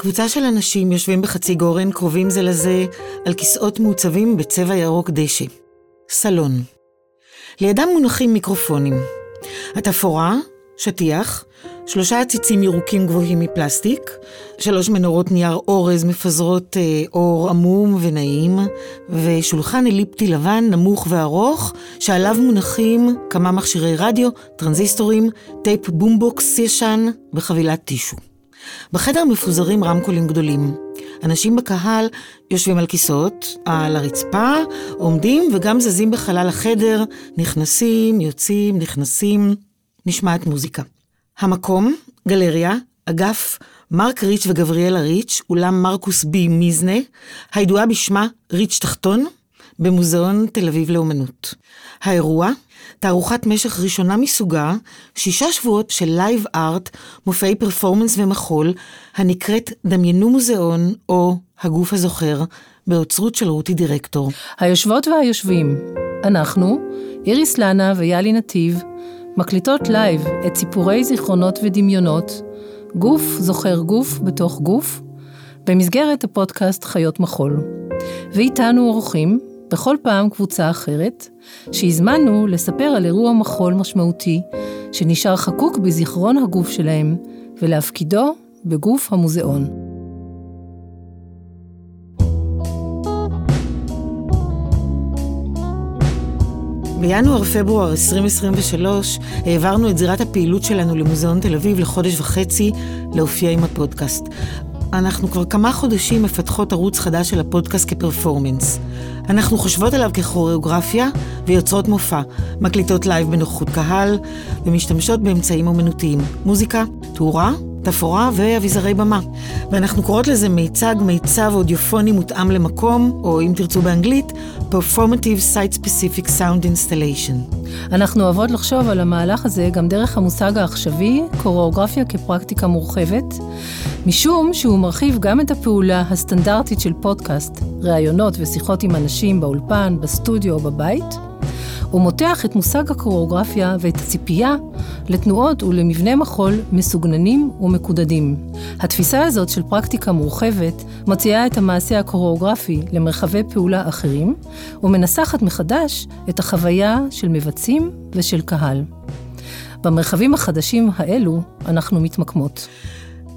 קבוצה של אנשים יושבים בחצי גורן, קרובים זה לזה, על כיסאות מעוצבים בצבע ירוק דשא. סלון. לידם מונחים מיקרופונים. התפאורה, שטיח, שלושה עציצים ירוקים גבוהים מפלסטיק, שלוש מנורות נייר אורז מפזרות אה, אור עמום ונעים, ושולחן אליפטי לבן נמוך וארוך, שעליו מונחים כמה מכשירי רדיו, טרנזיסטורים, טייפ בומבוקס ישן וחבילת טישו. בחדר מפוזרים רמקולים גדולים. אנשים בקהל יושבים על כיסאות, על הרצפה, עומדים וגם זזים בחלל החדר, נכנסים, יוצאים, נכנסים, נשמעת מוזיקה. המקום, גלריה, אגף מרק ריץ' וגבריאלה ריץ', אולם מרקוס בי מיזנה, הידועה בשמה ריץ' תחתון, במוזיאון תל אביב לאומנות. האירוע, תערוכת משך ראשונה מסוגה, שישה שבועות של live art, מופעי פרפורמנס ומחול, הנקראת דמיינו מוזיאון, או הגוף הזוכר, באוצרות של רותי דירקטור. היושבות והיושבים, אנחנו, איריס לנה ויעלי נתיב, מקליטות live את סיפורי זיכרונות ודמיונות, גוף זוכר גוף בתוך גוף, במסגרת הפודקאסט חיות מחול. ואיתנו אורחים, בכל פעם קבוצה אחרת, שהזמנו לספר על אירוע מחול משמעותי, שנשאר חקוק בזיכרון הגוף שלהם, ולהפקידו בגוף המוזיאון. בינואר-פברואר 2023 העברנו את זירת הפעילות שלנו למוזיאון תל אביב לחודש וחצי להופיע עם הפודקאסט. אנחנו כבר כמה חודשים מפתחות ערוץ חדש של הפודקאסט כפרפורמנס. אנחנו חושבות עליו ככוריאוגרפיה ויוצרות מופע, מקליטות live בנוכחות קהל ומשתמשות באמצעים אומנותיים, מוזיקה, תאורה תפאורה ואביזרי במה. ואנחנו קוראות לזה מיצג, מיצב אודיופוני מותאם למקום, או אם תרצו באנגלית, Performative Site Specific Sound Installation. אנחנו אוהבות לחשוב על המהלך הזה גם דרך המושג העכשווי, קוריאוגרפיה כפרקטיקה מורחבת, משום שהוא מרחיב גם את הפעולה הסטנדרטית של פודקאסט, ראיונות ושיחות עם אנשים באולפן, בסטודיו או בבית, הוא מותח את מושג הקוריאוגרפיה ואת הציפייה לתנועות ולמבנה מחול מסוגננים ומקודדים. התפיסה הזאת של פרקטיקה מורחבת מוציאה את המעשה הקוריאוגרפי למרחבי פעולה אחרים, ומנסחת מחדש את החוויה של מבצעים ושל קהל. במרחבים החדשים האלו אנחנו מתמקמות.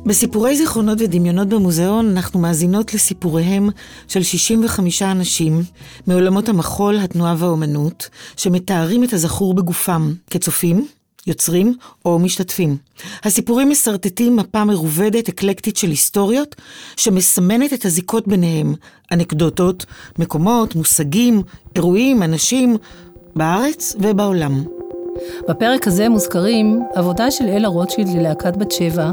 בסיפורי זיכרונות ודמיונות במוזיאון אנחנו מאזינות לסיפוריהם של 65 אנשים מעולמות המחול, התנועה והאומנות, שמתארים את הזכור בגופם כצופים, יוצרים או משתתפים. הסיפורים מסרטטים מפה מרובדת, אקלקטית של היסטוריות, שמסמנת את הזיקות ביניהם, אנקדוטות, מקומות, מושגים, אירועים, אנשים, בארץ ובעולם. בפרק הזה מוזכרים עבודה של אלה רוטשילד ללהקת בת שבע,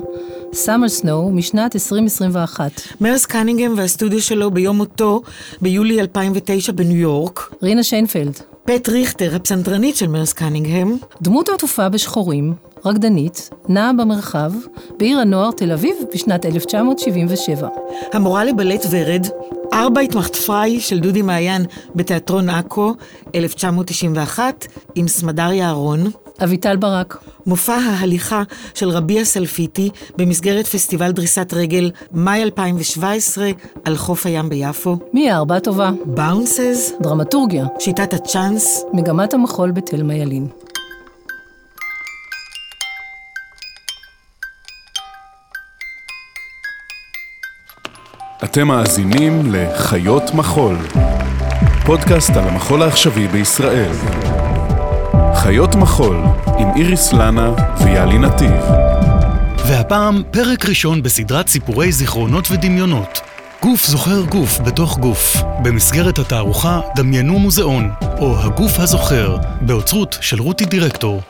Summer Snow, משנת 2021. מרס קנינגהם והסטודיו שלו ביום מותו, ביולי 2009 בניו יורק. רינה שיינפלד. פט ריכטר, הפסנתרנית של מרס קנינגהם. דמות עטופה בשחורים, רקדנית, נעה במרחב, בעיר הנוער תל אביב בשנת 1977. המורה לבלט ורד, ארבע התמחת פריי של דודי מעיין בתיאטרון עכו, 1991, עם סמדר יערון. אביטל ברק. מופע ההליכה של רבי הסלפיטי במסגרת פסטיבל דריסת רגל, מאי 2017, על חוף הים ביפו. מי הארבע טובה? באונסז. דרמטורגיה. שיטת הצ'אנס. מגמת המחול בתלמה ילין. אתם מאזינים לחיות מחול, פודקאסט על המחול העכשווי בישראל. חיות מחול עם איריס לנה ויעלי נתיב. והפעם פרק ראשון בסדרת סיפורי זיכרונות ודמיונות. גוף זוכר גוף בתוך גוף, במסגרת התערוכה דמיינו מוזיאון, או הגוף הזוכר, באוצרות של רותי דירקטור.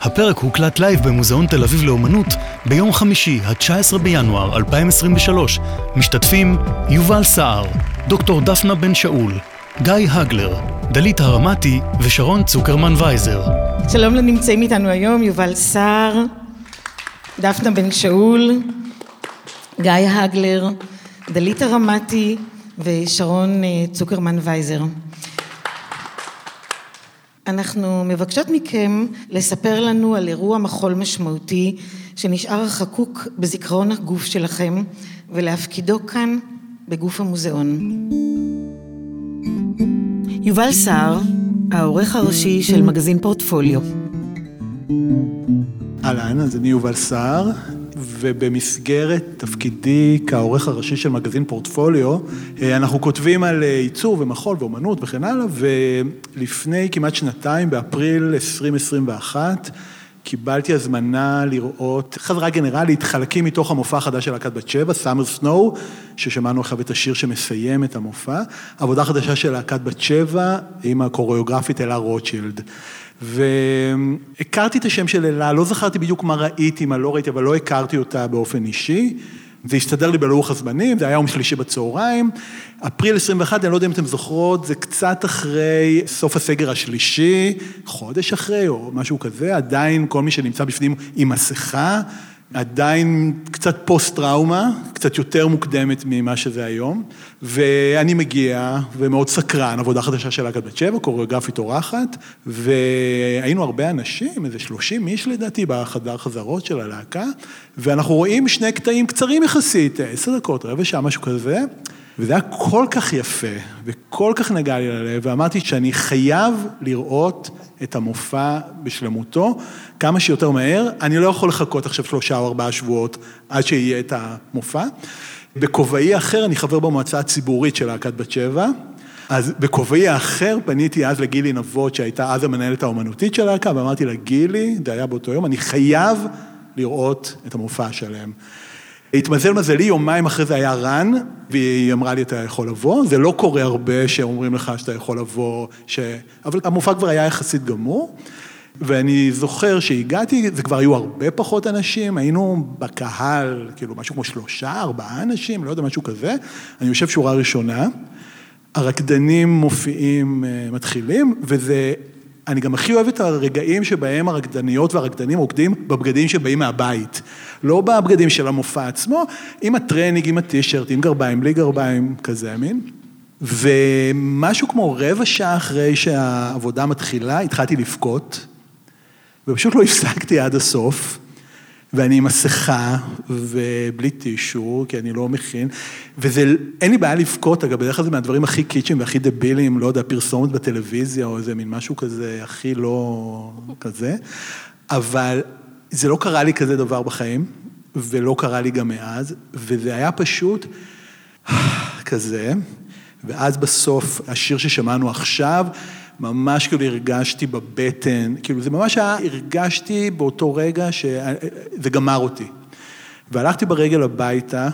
הפרק הוקלט live במוזיאון תל אביב לאומנות ביום חמישי, ה-19 בינואר 2023. משתתפים יובל סער, דוקטור דפנה בן שאול, גיא הגלר, דלית הרמתי ושרון צוקרמן וייזר. שלום לנמצאים איתנו היום, יובל סער, דפנה בן שאול, גיא הגלר, דלית הרמתי ושרון אה, צוקרמן וייזר. אנחנו מבקשות מכם לספר לנו על אירוע מחול משמעותי שנשאר חקוק בזיכרון הגוף שלכם ולהפקידו כאן בגוף המוזיאון. יובל סער, העורך הראשי של מגזין פורטפוליו. אהלן, אז אני יובל סער, ובמסגרת תפקידי כעורך הראשי של מגזין פורטפוליו, אה, אנחנו כותבים על אה, ייצור ומחול ואומנות וכן הלאה, ולפני כמעט שנתיים, באפריל 2021, קיבלתי הזמנה לראות חזרה גנרלית, חלקים מתוך המופע החדש של להקת בת שבע, סאמר סנואו, ששמענו עכשיו את השיר שמסיים את המופע, עבודה חדשה של להקת בת שבע עם הקוריאוגרפית אלה רוטשילד. והכרתי את השם של אלה, לא זכרתי בדיוק מה ראיתי, מה לא ראיתי, אבל לא הכרתי אותה באופן אישי. זה הסתדר לי בלוח הזמנים, זה היה יום שלישי בצהריים. אפריל 21, אני לא יודע אם אתם זוכרות, זה קצת אחרי סוף הסגר השלישי, חודש אחרי או משהו כזה, עדיין כל מי שנמצא בפנים עם מסכה, עדיין קצת פוסט-טראומה, קצת יותר מוקדמת ממה שזה היום, ואני מגיע ומאוד סקרן, עבודה חדשה של להקת בת שבע, קוריאוגרפית אורחת, והיינו הרבה אנשים, איזה 30 איש לדעתי, בחדר חזרות של הלהקה, ואנחנו רואים שני קטעים קצרים יחסית, עשר דקות, רבע שעה, משהו כזה, וזה היה כל כך יפה, וכל כך נגע לי ללב, ואמרתי שאני חייב לראות את המופע בשלמותו כמה שיותר מהר. אני לא יכול לחכות עכשיו שלושה או ארבעה שבועות עד שיהיה את המופע. בכובעי האחר, אני חבר במועצה הציבורית של להקת בת שבע. אז בכובעי האחר פניתי אז לגילי נבות, שהייתה אז המנהלת האומנותית של הלהקה, ואמרתי לה, גילי, זה היה באותו יום, אני חייב לראות את המופע שלהם. התמזל מזלי, יומיים אחרי זה היה רן, והיא אמרה לי, אתה יכול לבוא? זה לא קורה הרבה שאומרים לך שאתה יכול לבוא, ש... אבל המופע כבר היה יחסית גמור. ואני זוכר שהגעתי, זה כבר היו הרבה פחות אנשים, היינו בקהל, כאילו משהו כמו שלושה, ארבעה אנשים, לא יודע, משהו כזה. אני יושב שורה ראשונה, הרקדנים מופיעים, אה, מתחילים, וזה אני גם הכי אוהב את הרגעים שבהם הרקדניות והרקדנים רוקדים בבגדים שבאים מהבית. לא בבגדים של המופע עצמו, עם הטרנינג, עם הטישרט, עם גרביים, בלי גרביים, כזה מין. ומשהו כמו רבע שעה אחרי שהעבודה מתחילה, התחלתי לבכות, ופשוט לא הפסקתי עד הסוף. ואני עם מסכה ובלי טישו, כי אני לא מכין, וזה, אין לי בעיה לבכות, אגב, בדרך כלל זה מהדברים הכי קיטשיים והכי דבילים, לא יודע, פרסומת בטלוויזיה או איזה מין משהו כזה, הכי לא כזה, אבל זה לא קרה לי כזה דבר בחיים, ולא קרה לי גם מאז, וזה היה פשוט כזה, ואז בסוף, השיר ששמענו עכשיו, ממש כאילו הרגשתי בבטן, כאילו זה ממש היה, הרגשתי באותו רגע שזה גמר אותי. והלכתי ברגל הביתה,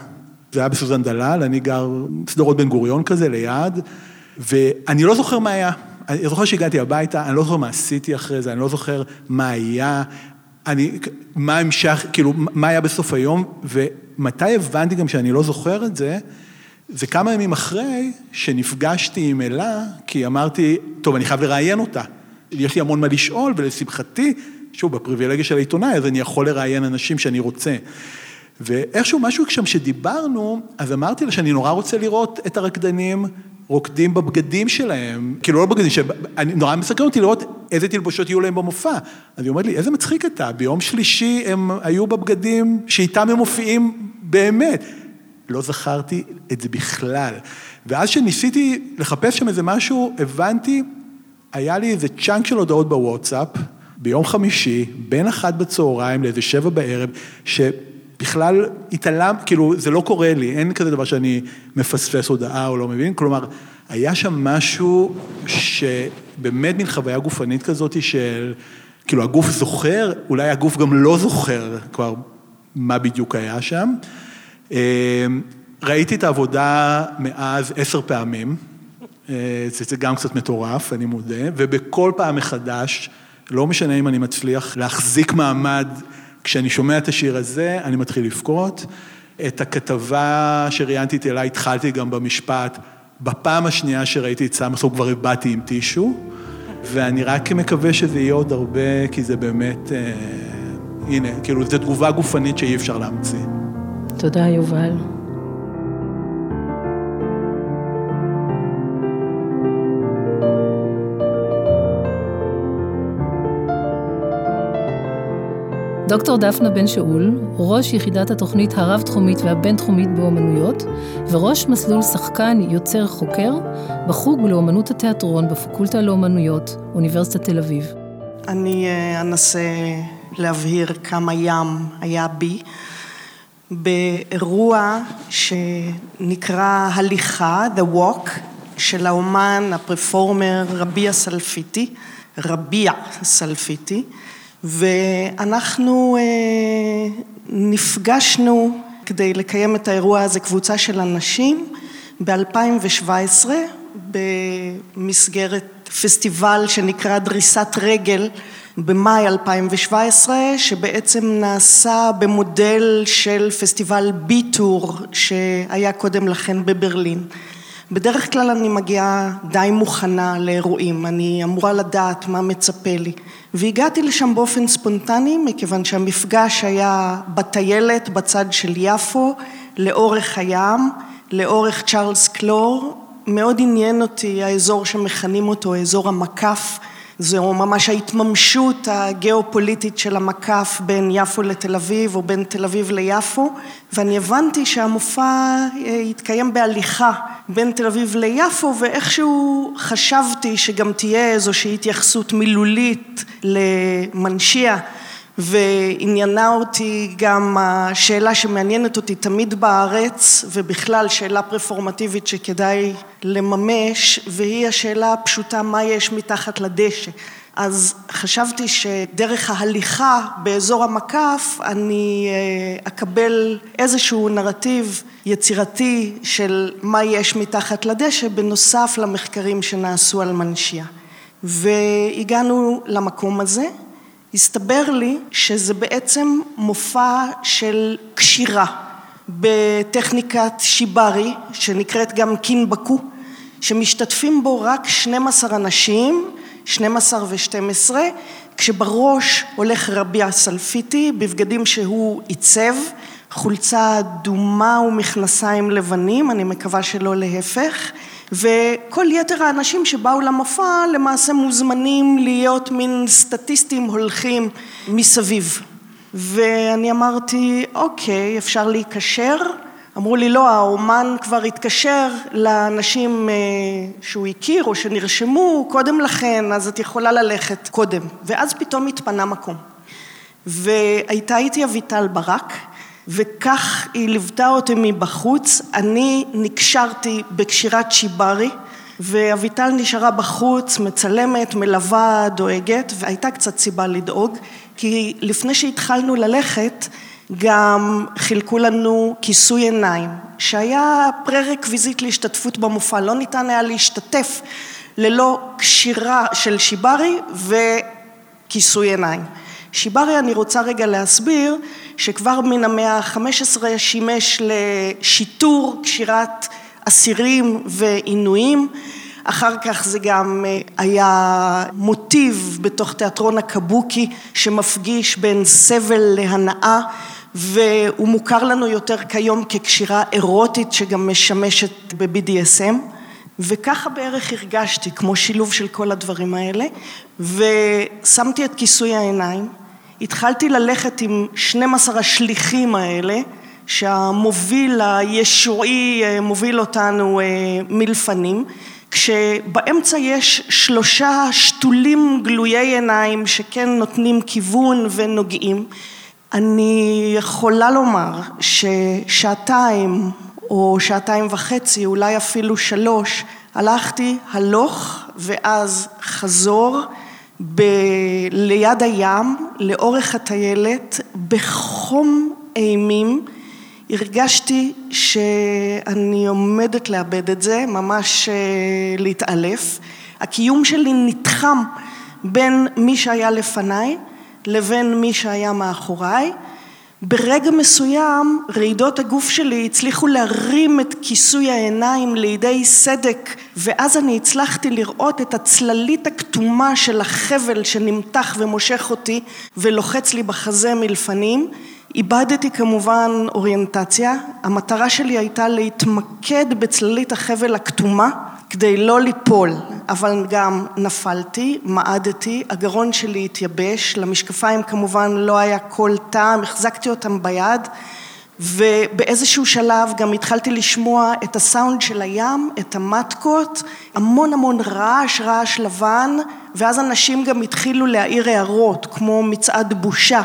זה היה בסוזן דלל, אני גר סדרות בן גוריון כזה, ליד, ואני לא זוכר מה היה. אני זוכר שהגעתי הביתה, אני לא זוכר מה עשיתי אחרי זה, אני לא זוכר מה היה, אני, מה המשך, כאילו, מה היה בסוף היום, ומתי הבנתי גם שאני לא זוכר את זה, זה כמה ימים אחרי שנפגשתי עם אלה, כי אמרתי, טוב, אני חייב לראיין אותה. יש לי המון מה לשאול, ולשמחתי, שוב, בפריבילגיה של העיתונאי, אז אני יכול לראיין אנשים שאני רוצה. ואיכשהו משהו שם שדיברנו, אז אמרתי לה שאני נורא רוצה לראות את הרקדנים רוקדים בבגדים שלהם, כאילו לא בבגדים, אני נורא מסקרן אותי לראות איזה תלבושות יהיו להם במופע. אז היא אומרת לי, איזה מצחיק אתה, ביום שלישי הם היו בבגדים שאיתם הם מופיעים באמת. לא זכרתי את זה בכלל. ואז שניסיתי לחפש שם איזה משהו, הבנתי, היה לי איזה צ'אנק של הודעות בוואטסאפ, ביום חמישי, בין אחת בצהריים לאיזה שבע בערב, שבכלל התעלם, כאילו, זה לא קורה לי, אין כזה דבר שאני מפספס הודעה או לא מבין, כלומר, היה שם משהו שבאמת מין חוויה גופנית כזאת של, כאילו, הגוף זוכר, אולי הגוף גם לא זוכר כבר מה בדיוק היה שם. אמ, ראיתי את העבודה מאז עשר פעמים, אה, זה גם קצת מטורף, אני מודה, ובכל פעם מחדש, לא משנה אם אני מצליח להחזיק מעמד, כשאני שומע את השיר הזה, אני מתחיל לבכות. את הכתבה שראיינתי את אלה, התחלתי גם במשפט, בפעם השנייה שראיתי את סמסון כבר הבעתי עם טישו, ואני רק מקווה שזה יהיה עוד הרבה, כי זה באמת, אה, הנה, כאילו, זו תגובה גופנית שאי אפשר להמציא. תודה, יובל. דוקטור דפנה בן שאול, ראש יחידת התוכנית הרב-תחומית והבין-תחומית באומנויות, וראש מסלול שחקן יוצר חוקר בחוג לאומנות התיאטרון בפקולטה לאומנויות, אוניברסיטת תל אביב. אני אה, אנסה להבהיר כמה ים היה בי. באירוע שנקרא הליכה, The Walk, של האומן, הפרפורמר רביע סלפיטי, רביע סלפיטי, ואנחנו אה, נפגשנו כדי לקיים את האירוע הזה, קבוצה של אנשים, ב-2017, במסגרת פסטיבל שנקרא דריסת רגל במאי 2017, שבעצם נעשה במודל של פסטיבל ביטור שהיה קודם לכן בברלין. בדרך כלל אני מגיעה די מוכנה לאירועים, אני אמורה לדעת מה מצפה לי. והגעתי לשם באופן ספונטני, מכיוון שהמפגש היה בטיילת בצד של יפו, לאורך הים, לאורך צ'ארלס קלור. מאוד עניין אותי האזור שמכנים אותו אזור המקף. זו ממש ההתממשות הגיאופוליטית של המקף בין יפו לתל אביב או בין תל אביב ליפו ואני הבנתי שהמופע אה, התקיים בהליכה בין תל אביב ליפו ואיכשהו חשבתי שגם תהיה איזושהי התייחסות מילולית למנשייה ועניינה אותי גם השאלה שמעניינת אותי תמיד בארץ ובכלל שאלה פרפורמטיבית שכדאי לממש והיא השאלה הפשוטה מה יש מתחת לדשא? אז חשבתי שדרך ההליכה באזור המקף אני אה, אקבל איזשהו נרטיב יצירתי של מה יש מתחת לדשא בנוסף למחקרים שנעשו על מנשיה. והגענו למקום הזה הסתבר לי שזה בעצם מופע של קשירה בטכניקת שיברי שנקראת גם קינבקו שמשתתפים בו רק 12 אנשים, 12 ו-12 כשבראש הולך רבי הסלפיטי בבגדים שהוא עיצב חולצה אדומה ומכנסיים לבנים, אני מקווה שלא להפך וכל יתר האנשים שבאו למופע למעשה מוזמנים להיות מין סטטיסטים הולכים מסביב. ואני אמרתי אוקיי אפשר להיקשר. אמרו לי לא האומן כבר התקשר לאנשים אה, שהוא הכיר או שנרשמו קודם לכן אז את יכולה ללכת קודם. ואז פתאום התפנה מקום. והייתה איתי אביטל ברק וכך היא ליוותה אותי מבחוץ, אני נקשרתי בקשירת שיברי ואביטל נשארה בחוץ, מצלמת, מלווה, דואגת והייתה קצת סיבה לדאוג כי לפני שהתחלנו ללכת גם חילקו לנו כיסוי עיניים שהיה פרה-רקוויזית להשתתפות במופע, לא ניתן היה להשתתף ללא קשירה של שיברי וכיסוי עיניים. שיברי אני רוצה רגע להסביר שכבר מן המאה ה-15 שימש לשיטור קשירת אסירים ועינויים. אחר כך זה גם אה, היה מוטיב בתוך תיאטרון הקבוקי שמפגיש בין סבל להנאה והוא מוכר לנו יותר כיום כקשירה אירוטית שגם משמשת ב-BDSM וככה בערך הרגשתי כמו שילוב של כל הדברים האלה ושמתי את כיסוי העיניים התחלתי ללכת עם 12 השליחים האלה שהמוביל הישועי אה, מוביל אותנו אה, מלפנים. כשבאמצע יש שלושה שתולים גלויי עיניים שכן נותנים כיוון ונוגעים אני יכולה לומר ששעתיים או שעתיים וחצי אולי אפילו שלוש הלכתי הלוך ואז חזור ב... ליד הים, לאורך הטיילת, בחום אימים, הרגשתי שאני עומדת לאבד את זה, ממש אה, להתעלף. הקיום שלי נתחם בין מי שהיה לפניי לבין מי שהיה מאחוריי. ברגע מסוים רעידות הגוף שלי הצליחו להרים את כיסוי העיניים לידי סדק ואז אני הצלחתי לראות את הצללית הכתומה של החבל שנמתח ומושך אותי ולוחץ לי בחזה מלפנים. איבדתי כמובן אוריינטציה, המטרה שלי הייתה להתמקד בצללית החבל הכתומה כדי לא ליפול. אבל גם נפלתי, מעדתי, הגרון שלי התייבש, למשקפיים כמובן לא היה כל טעם, החזקתי אותם ביד, ובאיזשהו שלב גם התחלתי לשמוע את הסאונד של הים, את המטקות, המון המון רעש, רעש לבן, ואז אנשים גם התחילו להעיר הערות, כמו מצעד בושה.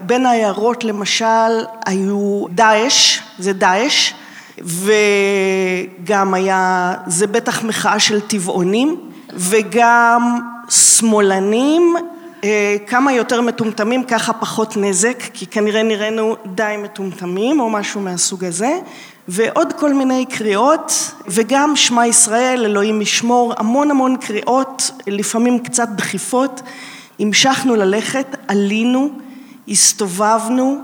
בין ההערות למשל היו דאעש, זה דאעש, וגם היה, זה בטח מחאה של טבעונים, וגם שמאלנים, אה, כמה יותר מטומטמים ככה פחות נזק, כי כנראה נראינו די מטומטמים או משהו מהסוג הזה, ועוד כל מיני קריאות, וגם שמע ישראל, אלוהים ישמור, המון המון קריאות, לפעמים קצת דחיפות, המשכנו ללכת, עלינו, הסתובבנו,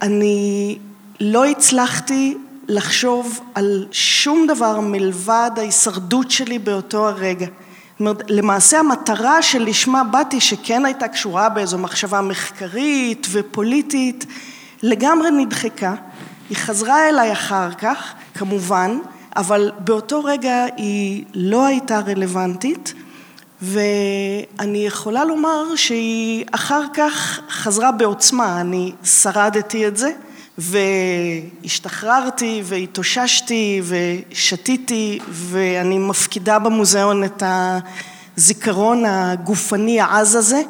ואני לא הצלחתי לחשוב על שום דבר מלבד ההישרדות שלי באותו הרגע. למעשה המטרה שלשמה באתי, שכן הייתה קשורה באיזו מחשבה מחקרית ופוליטית, לגמרי נדחקה. היא חזרה אליי אחר כך, כמובן, אבל באותו רגע היא לא הייתה רלוונטית, ואני יכולה לומר שהיא אחר כך חזרה בעוצמה, אני שרדתי את זה. והשתחררתי והתאוששתי ושתיתי ואני מפקידה במוזיאון את הזיכרון הגופני העז הזה,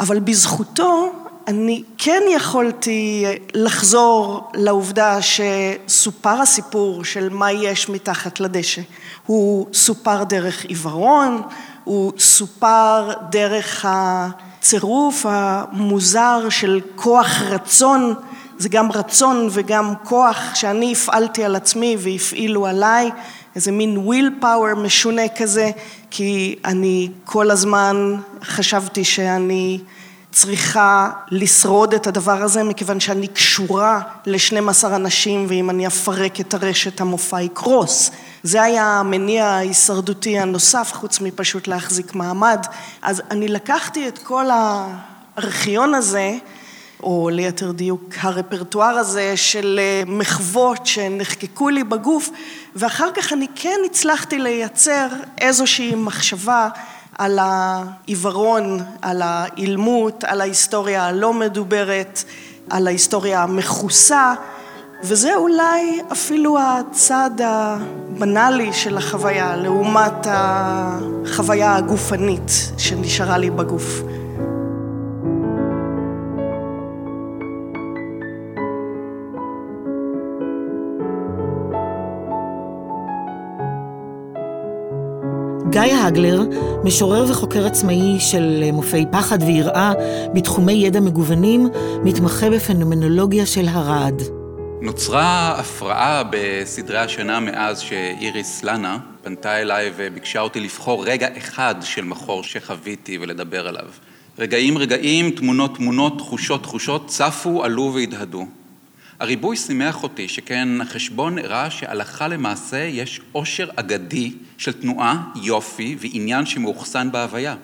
אבל בזכותו אני כן יכולתי לחזור לעובדה שסופר הסיפור של מה יש מתחת לדשא. הוא סופר דרך עיוורון, הוא סופר דרך הצירוף המוזר של כוח רצון זה גם רצון וגם כוח שאני הפעלתי על עצמי והפעילו עליי, איזה מין willpower משונה כזה, כי אני כל הזמן חשבתי שאני צריכה לשרוד את הדבר הזה, מכיוון שאני קשורה ל-12 אנשים, ואם אני אפרק את הרשת המופע יקרוס. זה היה המניע ההישרדותי הנוסף, חוץ מפשוט להחזיק מעמד. אז אני לקחתי את כל הארכיון הזה, או ליתר דיוק הרפרטואר הזה של אה, מחוות שנחקקו לי בגוף ואחר כך אני כן הצלחתי לייצר איזושהי מחשבה על העיוורון, על האילמות, על ההיסטוריה הלא מדוברת, על ההיסטוריה המכוסה וזה אולי אפילו הצד הבנאלי של החוויה לעומת החוויה הגופנית שנשארה לי בגוף. גיא הגלר, משורר וחוקר עצמאי של מופעי פחד ויראה בתחומי ידע מגוונים, מתמחה בפנומנולוגיה של הרעד. נוצרה הפרעה בסדרי השינה מאז שאיריס לנה פנתה אליי וביקשה אותי לבחור רגע אחד של מחור שחוויתי ולדבר עליו. רגעים רגעים, תמונות תמונות, תחושות תחושות, צפו, עלו והדהדו. הריבוי שימח אותי, שכן החשבון הראה שהלכה למעשה יש עושר אגדי של תנועה, יופי ועניין שמאוחסן בהוויה.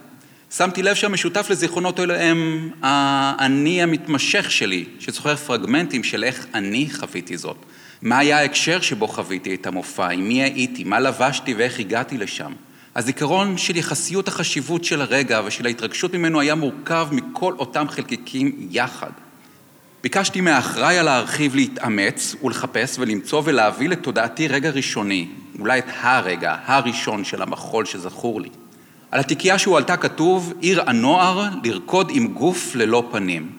שמתי לב שהמשותף לזיכרונות האלה הם האני המתמשך שלי, שזוכר פרגמנטים של איך אני חוויתי זאת. מה היה ההקשר שבו חוויתי את המופע, עם מי הייתי, מה לבשתי ואיך הגעתי לשם. הזיכרון של יחסיות החשיבות של הרגע ושל ההתרגשות ממנו היה מורכב מכל אותם חלקיקים יחד. ביקשתי מהאחראי על הארכיב להתאמץ ולחפש ולמצוא ולהביא לתודעתי רגע ראשוני, אולי את הרגע, הראשון של המחול שזכור לי. על התיקייה שהועלתה כתוב, עיר הנוער לרקוד עם גוף ללא פנים.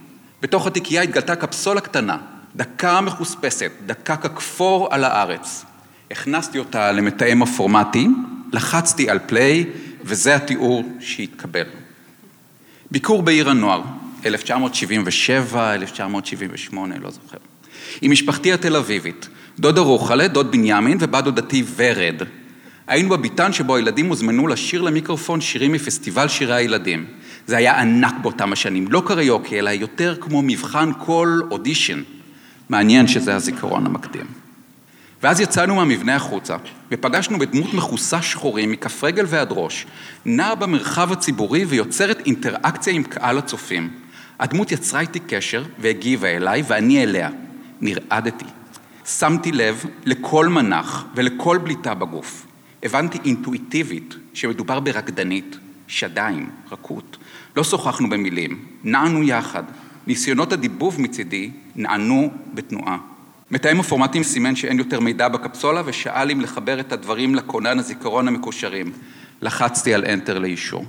בתוך התיקייה התגלתה קפסולה קטנה, דקה מחוספסת, דקה ככפור על הארץ. הכנסתי אותה למתאם הפורמטי, לחצתי על פליי, וזה התיאור שהתקבל. ביקור בעיר הנוער, 1977, 1978, לא זוכר. עם משפחתי התל אביבית, דודה רוחלה, דוד בנימין ובת דודתי ורד. היינו בביתן שבו הילדים הוזמנו לשיר למיקרופון שירים מפסטיבל שירי הילדים. זה היה ענק באותם השנים, לא קריוקי, אלא יותר כמו מבחן קול אודישן. מעניין שזה הזיכרון המקדים. ואז יצאנו מהמבנה החוצה, ופגשנו בדמות מכוסה שחורים מכף רגל ועד ראש, נעה במרחב הציבורי ויוצרת אינטראקציה עם קהל הצופים. הדמות יצרה איתי קשר והגיבה אליי ואני אליה. נרעדתי. שמתי לב לכל מנח ולכל בליטה בגוף. הבנתי אינטואיטיבית שמדובר ברקדנית, שדיים, רכות. לא שוחחנו במילים, נענו יחד. ניסיונות הדיבוב מצידי נענו בתנועה. מתאם הפורמטים סימן שאין יותר מידע בקפסולה ושאל אם לחבר את הדברים לכונן הזיכרון המקושרים. לחצתי על Enter לאישור.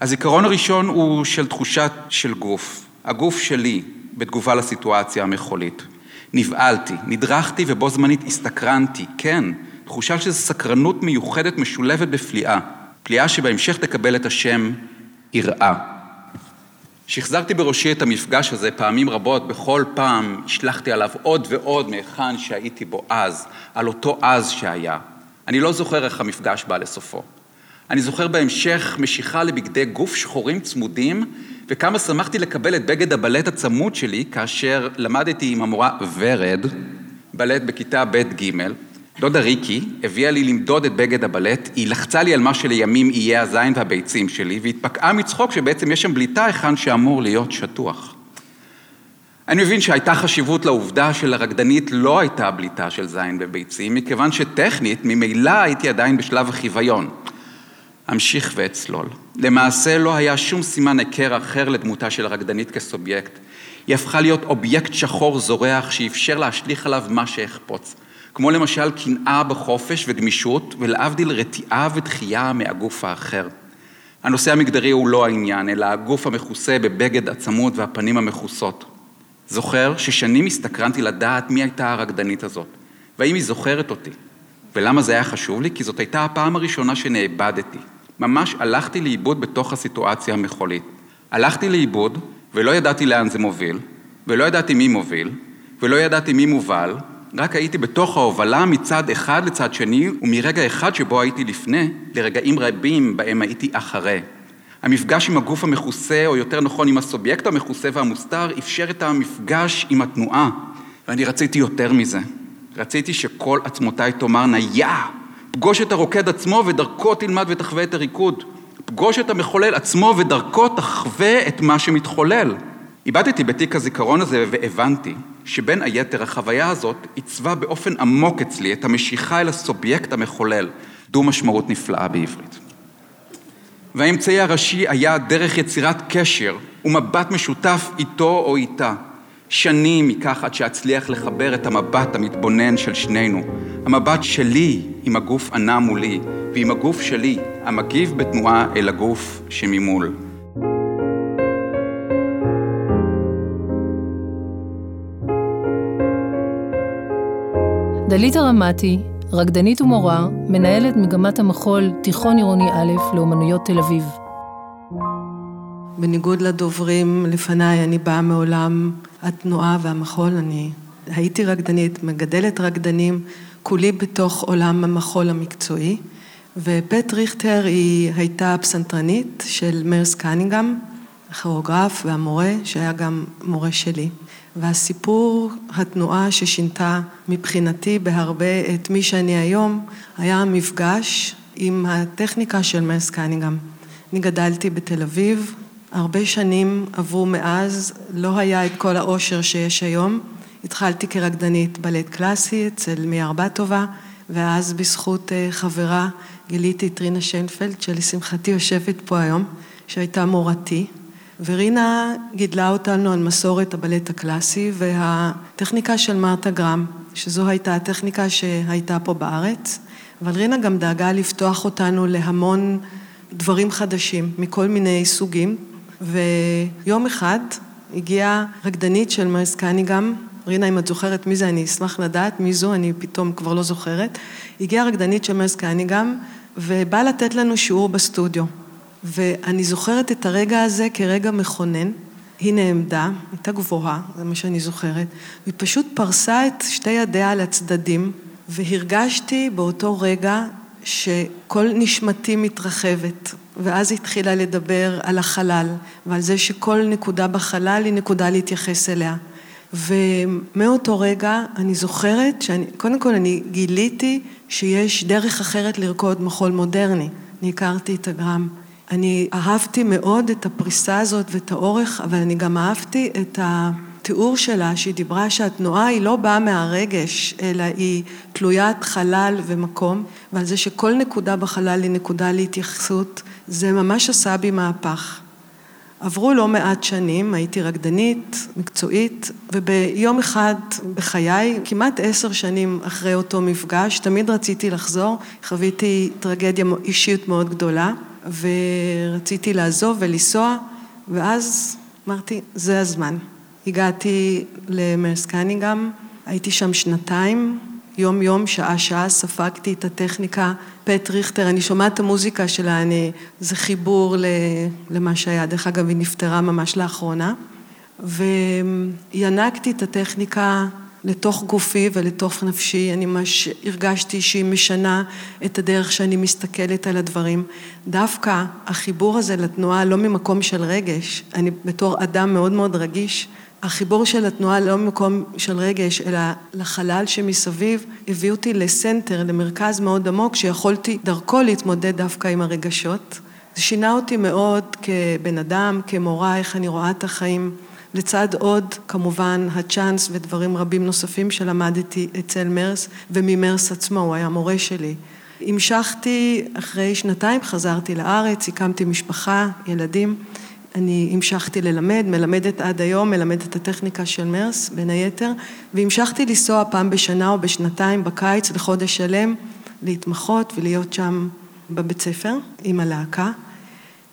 הזיכרון הראשון הוא של תחושת של גוף, הגוף שלי בתגובה לסיטואציה המחולית. נבהלתי, נדרכתי ובו זמנית הסתקרנתי, כן, תחושה של סקרנות מיוחדת משולבת בפליאה, פליאה שבהמשך תקבל את השם יראה. שחזרתי בראשי את המפגש הזה פעמים רבות, בכל פעם השלכתי עליו עוד ועוד מהיכן שהייתי בו אז, על אותו אז שהיה. אני לא זוכר איך המפגש בא לסופו. אני זוכר בהמשך משיכה לבגדי גוף שחורים צמודים, וכמה שמחתי לקבל את בגד הבלט הצמוד שלי כאשר למדתי עם המורה ורד, בלט בכיתה ב'-ג', דודה ריקי הביאה לי למדוד את בגד הבלט, היא לחצה לי על מה שלימים יהיה הזין והביצים שלי, והתפקעה מצחוק שבעצם יש שם בליטה היכן שאמור להיות שטוח. אני מבין שהייתה חשיבות לעובדה שלרקדנית לא הייתה בליטה של זין וביצים, מכיוון שטכנית, ממילא הייתי עדיין בשלב החיוויון. אמשיך ואצלול. למעשה לא היה שום סימן היכר אחר לדמותה של הרקדנית כסובייקט. היא הפכה להיות אובייקט שחור זורח שאפשר להשליך עליו מה שאחפוץ. כמו למשל קנאה בחופש וגמישות, ולהבדיל רתיעה ודחייה מהגוף האחר. הנושא המגדרי הוא לא העניין, אלא הגוף המכוסה בבגד הצמוד והפנים המכוסות. זוכר ששנים הסתקרנתי לדעת מי הייתה הרקדנית הזאת, והאם היא זוכרת אותי. ולמה זה היה חשוב לי? כי זאת הייתה הפעם הראשונה שנאבדתי. ממש הלכתי לאיבוד בתוך הסיטואציה המחולית. הלכתי לאיבוד ולא ידעתי לאן זה מוביל, ולא ידעתי מי מוביל, ולא ידעתי מי מובל, רק הייתי בתוך ההובלה מצד אחד לצד שני, ומרגע אחד שבו הייתי לפני, לרגעים רבים בהם הייתי אחרי. המפגש עם הגוף המכוסה, או יותר נכון עם הסובייקט המכוסה והמוסתר, אפשר את המפגש עם התנועה, ואני רציתי יותר מזה. רציתי שכל עצמותיי תאמרנה, יא! פגוש את הרוקד עצמו ודרכו תלמד ותחווה את הריקוד. פגוש את המחולל עצמו ודרכו תחווה את מה שמתחולל. איבדתי בתיק הזיכרון הזה והבנתי שבין היתר החוויה הזאת עיצבה באופן עמוק אצלי את המשיכה אל הסובייקט המחולל, דו משמעות נפלאה בעברית. והאמצעי הראשי היה דרך יצירת קשר ומבט משותף איתו או איתה. שנים ייקח עד שאצליח לחבר את המבט המתבונן של שנינו. המבט שלי עם הגוף ענה מולי, ועם הגוף שלי המגיב בתנועה אל הגוף שממול. דלית הרמתי, רקדנית ומורה, מנהלת מגמת המחול תיכון עירוני א' לאומנויות תל אביב. בניגוד לדוברים לפניי, אני באה מעולם התנועה והמחול, אני הייתי רקדנית, מגדלת רקדנים, כולי בתוך עולם המחול המקצועי. ובית ריכטר היא הייתה פסנתרנית של מרס קנינגהם, הכוריאוגרף והמורה, שהיה גם מורה שלי. והסיפור, התנועה ששינתה מבחינתי בהרבה את מי שאני היום, היה המפגש עם הטכניקה של מרס קנינגהם. אני גדלתי בתל אביב, הרבה שנים עברו מאז, לא היה את כל העושר שיש היום. התחלתי כרקדנית בלט קלאסי אצל מי ארבטובה, ואז בזכות אה, חברה גיליתי את רינה שיינפלד, שלשמחתי יושבת פה היום, שהייתה מורתי. ורינה גידלה אותנו על מסורת הבלט הקלאסי והטכניקה של מרתה גרם, שזו הייתה הטכניקה שהייתה פה בארץ, אבל רינה גם דאגה לפתוח אותנו להמון דברים חדשים מכל מיני סוגים, ויום אחד הגיעה רקדנית של מרס קניגם, רינה אם את זוכרת מי זה אני אשמח לדעת מי זו, אני פתאום כבר לא זוכרת, הגיעה רקדנית של מרס קניגם ובאה לתת לנו שיעור בסטודיו. ואני זוכרת את הרגע הזה כרגע מכונן. היא נעמדה, הייתה גבוהה, זה מה שאני זוכרת, והיא פשוט פרסה את שתי ידיה על הצדדים, והרגשתי באותו רגע שכל נשמתי מתרחבת, ואז התחילה לדבר על החלל, ועל זה שכל נקודה בחלל היא נקודה להתייחס אליה. ומאותו רגע אני זוכרת שאני, קודם כל אני גיליתי שיש דרך אחרת לרקוד מחול מודרני. אני הכרתי את הגרם. אני אהבתי מאוד את הפריסה הזאת ואת האורך, אבל אני גם אהבתי את בתיאור שלה, שהיא דיברה שהתנועה היא לא באה מהרגש, אלא היא תלוית חלל ומקום, ועל זה שכל נקודה בחלל היא נקודה להתייחסות, זה ממש עשה בי מהפך. עברו לא מעט שנים, הייתי רקדנית, מקצועית, וביום אחד בחיי, כמעט עשר שנים אחרי אותו מפגש, תמיד רציתי לחזור, חוויתי טרגדיה אישית מאוד גדולה, ורציתי לעזוב ולנסוע, ואז אמרתי, זה הזמן. הגעתי למרסקניגם, הייתי שם שנתיים, יום יום, שעה שעה, ספגתי את הטכניקה. פט ריכטר, אני שומעת את המוזיקה שלה, אני, זה חיבור למה שהיה. דרך אגב, היא נפטרה ממש לאחרונה. וינקתי את הטכניקה לתוך גופי ולתוך נפשי. אני ממש הרגשתי שהיא משנה את הדרך שאני מסתכלת על הדברים. דווקא החיבור הזה לתנועה לא ממקום של רגש, אני בתור אדם מאוד מאוד רגיש, החיבור של התנועה לא ממקום של רגש, אלא לחלל שמסביב, הביא אותי לסנטר, למרכז מאוד עמוק, שיכולתי דרכו להתמודד דווקא עם הרגשות. זה שינה אותי מאוד כבן אדם, כמורה, איך אני רואה את החיים. לצד עוד, כמובן, הצ'אנס ודברים רבים נוספים שלמדתי אצל מרס, וממרס עצמו, הוא היה מורה שלי. המשכתי, אחרי שנתיים חזרתי לארץ, הקמתי משפחה, ילדים. אני המשכתי ללמד, מלמדת עד היום, מלמדת את הטכניקה של מרס, בין היתר, והמשכתי לנסוע פעם בשנה או בשנתיים בקיץ לחודש שלם, להתמחות ולהיות שם בבית ספר עם הלהקה.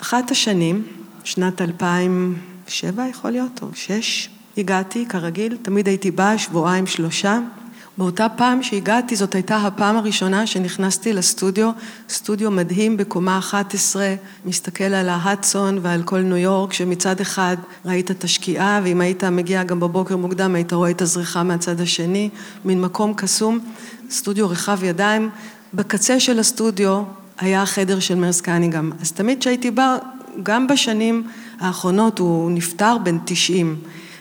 אחת השנים, שנת 2007 יכול להיות, או שש, הגעתי כרגיל, תמיד הייתי באה שבועיים שלושה, באותה פעם שהגעתי, זאת הייתה הפעם הראשונה שנכנסתי לסטודיו, סטודיו מדהים בקומה 11, מסתכל על ההדסון ועל כל ניו יורק, שמצד אחד ראית את השקיעה, ואם היית מגיע גם בבוקר מוקדם, היית רואה את הזריחה מהצד השני, מין מקום קסום, סטודיו רחב ידיים. בקצה של הסטודיו היה החדר של מרס קניגם. אז תמיד כשהייתי באה, גם בשנים האחרונות, הוא נפטר בן 90.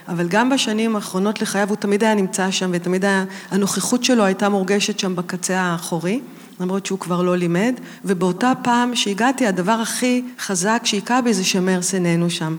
אבל גם בשנים האחרונות לחייו הוא תמיד היה נמצא שם ותמיד היה, הנוכחות שלו הייתה מורגשת שם בקצה האחורי, למרות שהוא כבר לא לימד, ובאותה פעם שהגעתי הדבר הכי חזק שהיכה בי זה שמרס איננו שם.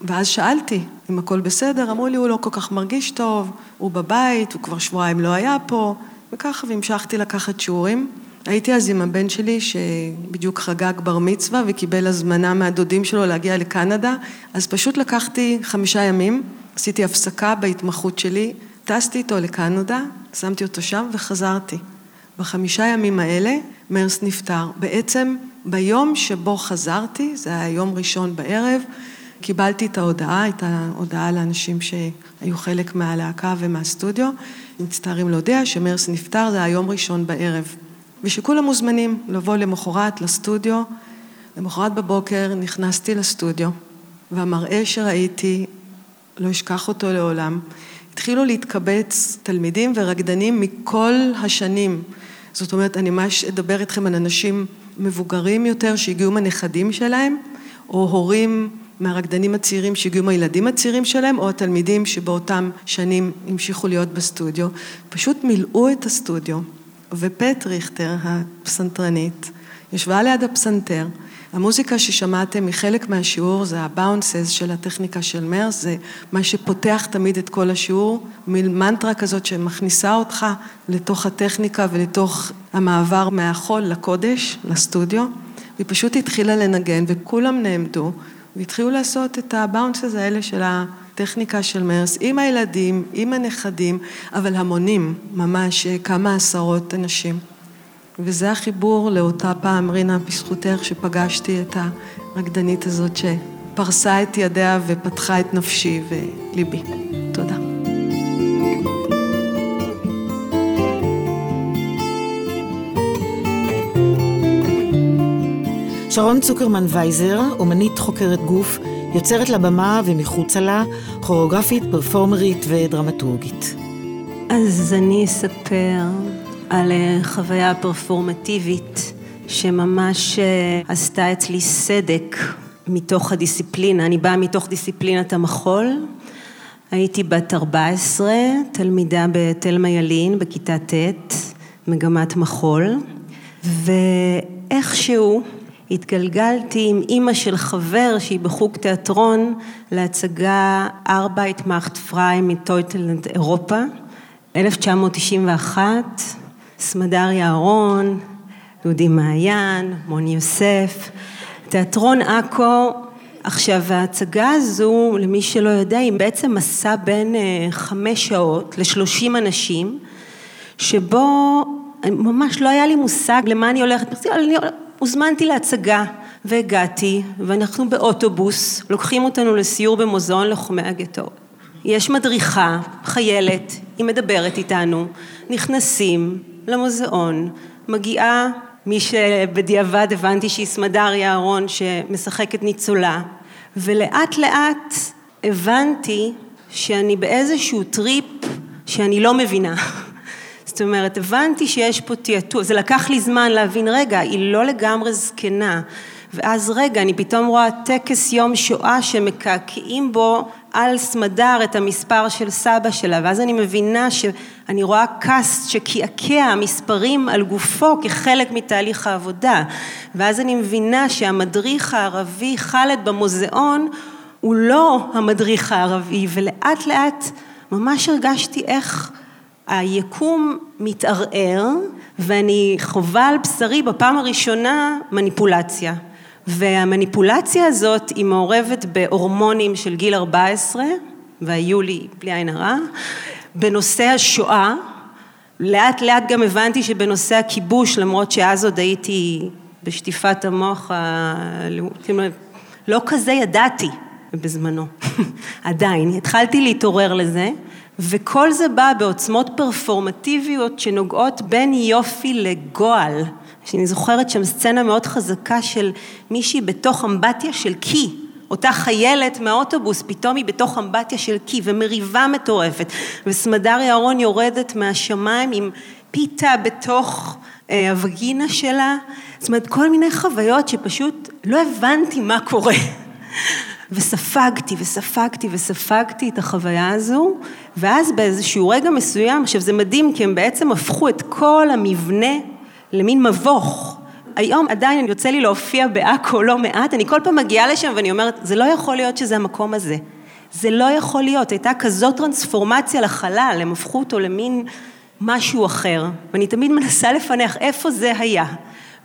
ואז שאלתי אם הכל בסדר, אמרו לי הוא לא כל כך מרגיש טוב, הוא בבית, הוא כבר שבועיים לא היה פה, וככה והמשכתי לקחת שיעורים. הייתי אז עם הבן שלי שבדיוק חגג בר מצווה וקיבל הזמנה מהדודים שלו להגיע לקנדה, אז פשוט לקחתי חמישה ימים עשיתי הפסקה בהתמחות שלי, טסתי איתו לקנדה, שמתי אותו שם וחזרתי. בחמישה ימים האלה מרס נפטר. בעצם ביום שבו חזרתי, זה היה יום ראשון בערב, קיבלתי את ההודעה, הייתה הודעה לאנשים שהיו חלק מהלהקה ומהסטודיו, מצטערים להודיע שמרס נפטר, זה היה יום ראשון בערב. ושכולם מוזמנים לבוא למחרת לסטודיו. למחרת בבוקר נכנסתי לסטודיו, והמראה שראיתי לא אשכח אותו לעולם. התחילו להתקבץ תלמידים ורקדנים מכל השנים. זאת אומרת, אני ממש אדבר איתכם על אנשים מבוגרים יותר שהגיעו מהנכדים שלהם, או הורים מהרקדנים הצעירים שהגיעו מהילדים הצעירים שלהם, או התלמידים שבאותם שנים המשיכו להיות בסטודיו. פשוט מילאו את הסטודיו, ופט ריכטר, הפסנתרנית, ישבה ליד הפסנתר, המוזיקה ששמעתם היא חלק מהשיעור, זה הבאונסס של הטכניקה של מרס, זה מה שפותח תמיד את כל השיעור, מין מנטרה כזאת שמכניסה אותך לתוך הטכניקה ולתוך המעבר מהחול לקודש, לסטודיו, והיא פשוט התחילה לנגן וכולם נעמדו והתחילו לעשות את הבאונסס האלה של הטכניקה של מרס עם הילדים, עם הנכדים, אבל המונים, ממש כמה עשרות אנשים. וזה החיבור לאותה פעם, רינה, בזכותך, שפגשתי את הרקדנית הזאת שפרסה את ידיה ופתחה את נפשי וליבי. תודה. שרון צוקרמן וייזר, אומנית חוקרת גוף, יוצרת לבמה ומחוצה לה, כוריאוגרפית, פרפורמרית ודרמטורגית. אז אני אספר על אה, חוויה פרפורמטיבית שממש אה, עשתה אצלי סדק מתוך הדיסציפלינה, אני באה מתוך דיסציפלינת המחול, הייתי בת 14, תלמידה בתלמה ילין בכיתה ט', מגמת מחול, ואיכשהו התגלגלתי עם אימא של חבר שהיא בחוג תיאטרון להצגה ארבייט מאכט פריי מטויטלנד אירופה, 1991, סמדר יערון, דודי מעיין, מוני יוסף, תיאטרון עכו, עכשיו ההצגה הזו, למי שלא יודע, היא בעצם מסע בין אה, חמש שעות לשלושים אנשים, שבו ממש לא היה לי מושג למה אני הולכת, אני הוזמנתי להצגה והגעתי, ואנחנו באוטובוס, לוקחים אותנו לסיור במוזיאון לחומי הגטאות. יש מדריכה, חיילת, היא מדברת איתנו, נכנסים למוזיאון, מגיעה מי שבדיעבד הבנתי שהיא סמדר יערון שמשחקת ניצולה, ולאט לאט הבנתי שאני באיזשהו טריפ שאני לא מבינה. זאת אומרת, הבנתי שיש פה תיאטור, זה לקח לי זמן להבין, רגע, היא לא לגמרי זקנה. ואז רגע, אני פתאום רואה טקס יום שואה שמקעקעים בו על סמדר את המספר של סבא שלה, ואז אני מבינה שאני רואה קאסט שקעקע מספרים על גופו כחלק מתהליך העבודה, ואז אני מבינה שהמדריך הערבי חאלד במוזיאון הוא לא המדריך הערבי, ולאט לאט ממש הרגשתי איך היקום מתערער ואני חווה על בשרי בפעם הראשונה מניפולציה. והמניפולציה הזאת היא מעורבת בהורמונים של גיל 14, והיו לי בלי עין הרע, בנושא השואה, לאט לאט גם הבנתי שבנושא הכיבוש, למרות שאז עוד הייתי בשטיפת המוח, כאילו, לא כזה ידעתי בזמנו, עדיין, התחלתי להתעורר לזה, וכל זה בא בעוצמות פרפורמטיביות שנוגעות בין יופי לגועל. שאני זוכרת שם סצנה מאוד חזקה של מישהי בתוך אמבטיה של קי, אותה חיילת מהאוטובוס, פתאום היא בתוך אמבטיה של קי ומריבה מטורפת, וסמדר ירון יורדת מהשמיים עם פיתה בתוך אה, הווגינה שלה, זאת אומרת כל מיני חוויות שפשוט לא הבנתי מה קורה. וספגתי וספגתי וספגתי את החוויה הזו, ואז באיזשהו רגע מסוים, עכשיו זה מדהים כי הם בעצם הפכו את כל המבנה למין מבוך. היום עדיין יוצא לי להופיע בעכו לא מעט, אני כל פעם מגיעה לשם ואני אומרת, זה לא יכול להיות שזה המקום הזה. זה לא יכול להיות, הייתה כזאת טרנספורמציה לחלל, הם הפכו אותו למין משהו אחר. ואני תמיד מנסה לפענח איפה זה היה.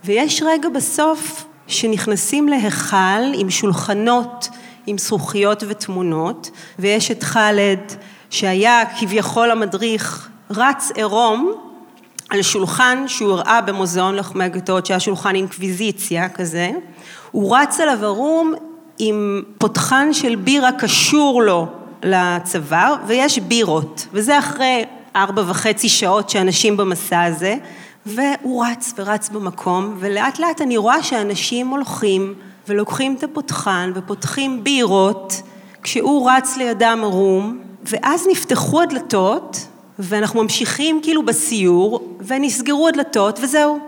ויש רגע בסוף שנכנסים להיכל עם שולחנות, עם זכוכיות ותמונות, ויש את חאלד שהיה כביכול המדריך רץ עירום על שולחן שהוא הראה במוזיאון לחמי הגטאות, שהיה שולחן אינקוויזיציה כזה, הוא רץ עליו ערום עם פותחן של בירה קשור לו לצוואר, ויש בירות, וזה אחרי ארבע וחצי שעות שאנשים במסע הזה, והוא רץ ורץ במקום, ולאט לאט אני רואה שאנשים הולכים ולוקחים את הפותחן ופותחים בירות, כשהוא רץ לידם ערום, ואז נפתחו הדלתות, ואנחנו ממשיכים כאילו בסיור, ונסגרו הדלתות, וזהו.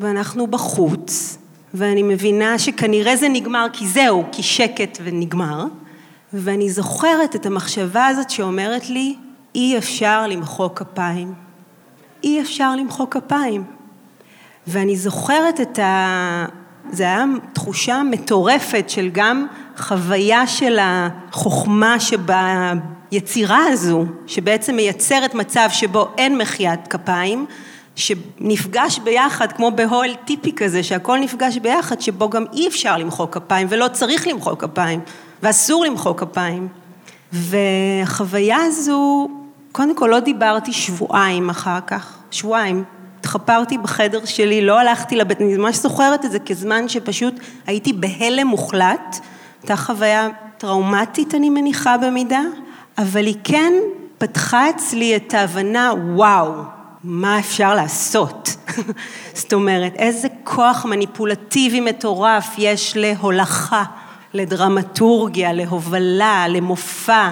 ואנחנו בחוץ, ואני מבינה שכנראה זה נגמר כי זהו, כי שקט ונגמר, ואני זוכרת את המחשבה הזאת שאומרת לי, אי אפשר למחוא כפיים. אי אפשר למחוא כפיים. ואני זוכרת את ה... זה היה תחושה מטורפת של גם חוויה של החוכמה שביצירה הזו, שבעצם מייצרת מצב שבו אין מחיית כפיים, שנפגש ביחד, כמו בהול טיפי כזה, שהכל נפגש ביחד, שבו גם אי אפשר למחוא כפיים, ולא צריך למחוא כפיים, ואסור למחוא כפיים. והחוויה הזו, קודם כל לא דיברתי שבועיים אחר כך, שבועיים. התחפרתי בחדר שלי, לא הלכתי לבית, אני ממש זוכרת את זה כזמן שפשוט הייתי בהלם מוחלט, הייתה חוויה טראומטית אני מניחה במידה, אבל היא כן פתחה אצלי את ההבנה, וואו, מה אפשר לעשות? זאת אומרת, איזה כוח מניפולטיבי מטורף יש להולכה, לדרמטורגיה, להובלה, למופע,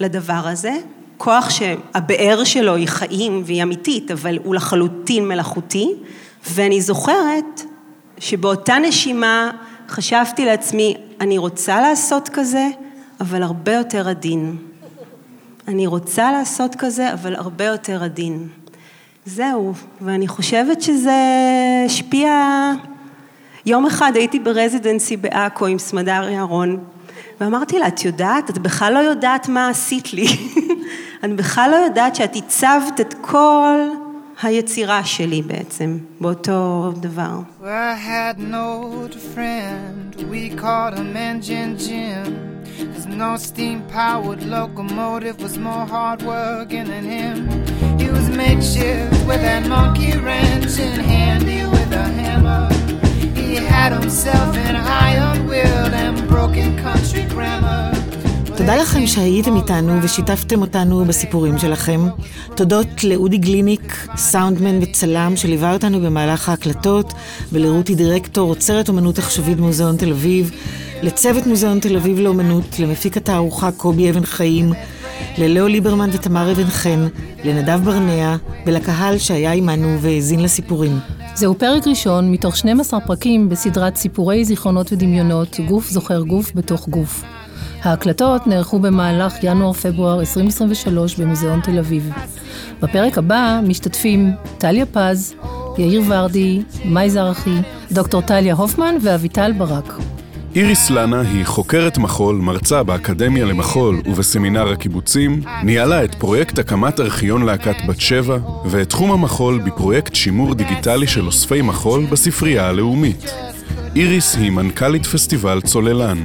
לדבר הזה. כוח שהבאר שלו היא חיים והיא אמיתית, אבל הוא לחלוטין מלאכותי, ואני זוכרת שבאותה נשימה חשבתי לעצמי, אני רוצה לעשות כזה, אבל הרבה יותר עדין. אני רוצה לעשות כזה, אבל הרבה יותר עדין. זהו, ואני חושבת שזה השפיע יום אחד הייתי ברזידנסי בעכו עם סמדר ירון, ואמרתי לה, את יודעת, את בכלל לא יודעת מה עשית לי. את בכלל לא יודעת שאת הצבת את כל היצירה שלי בעצם, באותו דבר. Well, I had an old friend, we. Cause no steam powered locomotive was more hard working than him. He was makeshift with that monkey wrench and handy with a hammer. He had himself an iron will and broken country grammar. תודה לכם שהייתם איתנו ושיתפתם אותנו בסיפורים שלכם. תודות לאודי גליניק, סאונדמן וצלם, שליווה אותנו במהלך ההקלטות, ולרותי דירקטור, עוצרת אומנות עכשווית מוזיאון תל אביב, לצוות מוזיאון תל אביב לאומנות, למפיק התערוכה קובי אבן חיים, ללאו ליברמן ותמר אבן חן, לנדב ברנע, ולקהל שהיה עמנו והאזין לסיפורים. זהו פרק ראשון מתוך 12 פרקים בסדרת סיפורי זיכרונות ודמיונות, גוף זוכר גוף בתוך גוף. ההקלטות נערכו במהלך ינואר-פברואר 2023 במוזיאון תל אביב. בפרק הבא משתתפים טליה פז, יאיר ורדי, מאי זרחי, דוקטור טליה הופמן ואביטל ברק. איריס לנה היא חוקרת מחול, מרצה באקדמיה למחול ובסמינר הקיבוצים, ניהלה את פרויקט הקמת ארכיון להקת בת שבע, ואת תחום המחול בפרויקט שימור דיגיטלי של אוספי מחול בספרייה הלאומית. איריס היא מנכ"לית פסטיבל צוללן.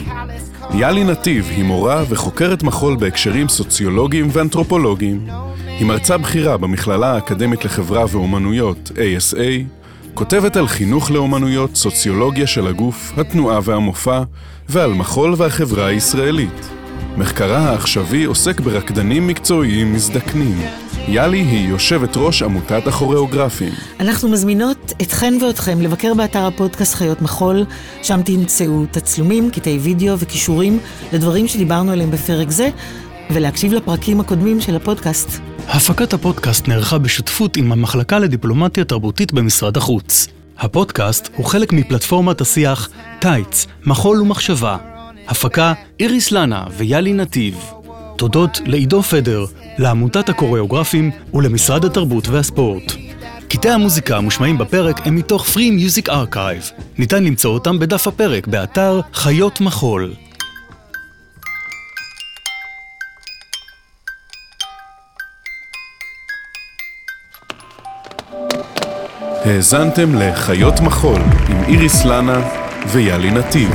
יאלי נתיב היא מורה וחוקרת מחול בהקשרים סוציולוגיים ואנתרופולוגיים. היא מרצה בכירה במכללה האקדמית לחברה ואומנויות, ASA, כותבת על חינוך לאומנויות, סוציולוגיה של הגוף, התנועה והמופע, ועל מחול והחברה הישראלית. מחקרה העכשווי עוסק ברקדנים מקצועיים מזדקנים. יאלי היא יושבת ראש עמותת הכוריאוגרפים. אנחנו מזמינות אתכן ואתכם לבקר באתר הפודקאסט חיות מחול, שם תמצאו תצלומים, קטעי וידאו וכישורים לדברים שדיברנו עליהם בפרק זה, ולהקשיב לפרקים הקודמים של הפודקאסט. הפקת הפודקאסט נערכה בשותפות עם המחלקה לדיפלומטיה תרבותית במשרד החוץ. הפודקאסט הוא חלק מפלטפורמת השיח טייץ, מחול ומחשבה. הפקה איריס לנה ויאלי נתיב. תודות לעידו פדר, לעמותת הקוריאוגרפים ולמשרד התרבות והספורט. קטעי המוזיקה המושמעים בפרק הם מתוך Free Music Archive. ניתן למצוא אותם בדף הפרק באתר חיות מחול. האזנתם לחיות מחול עם איריס לנה ויאלי נתיב.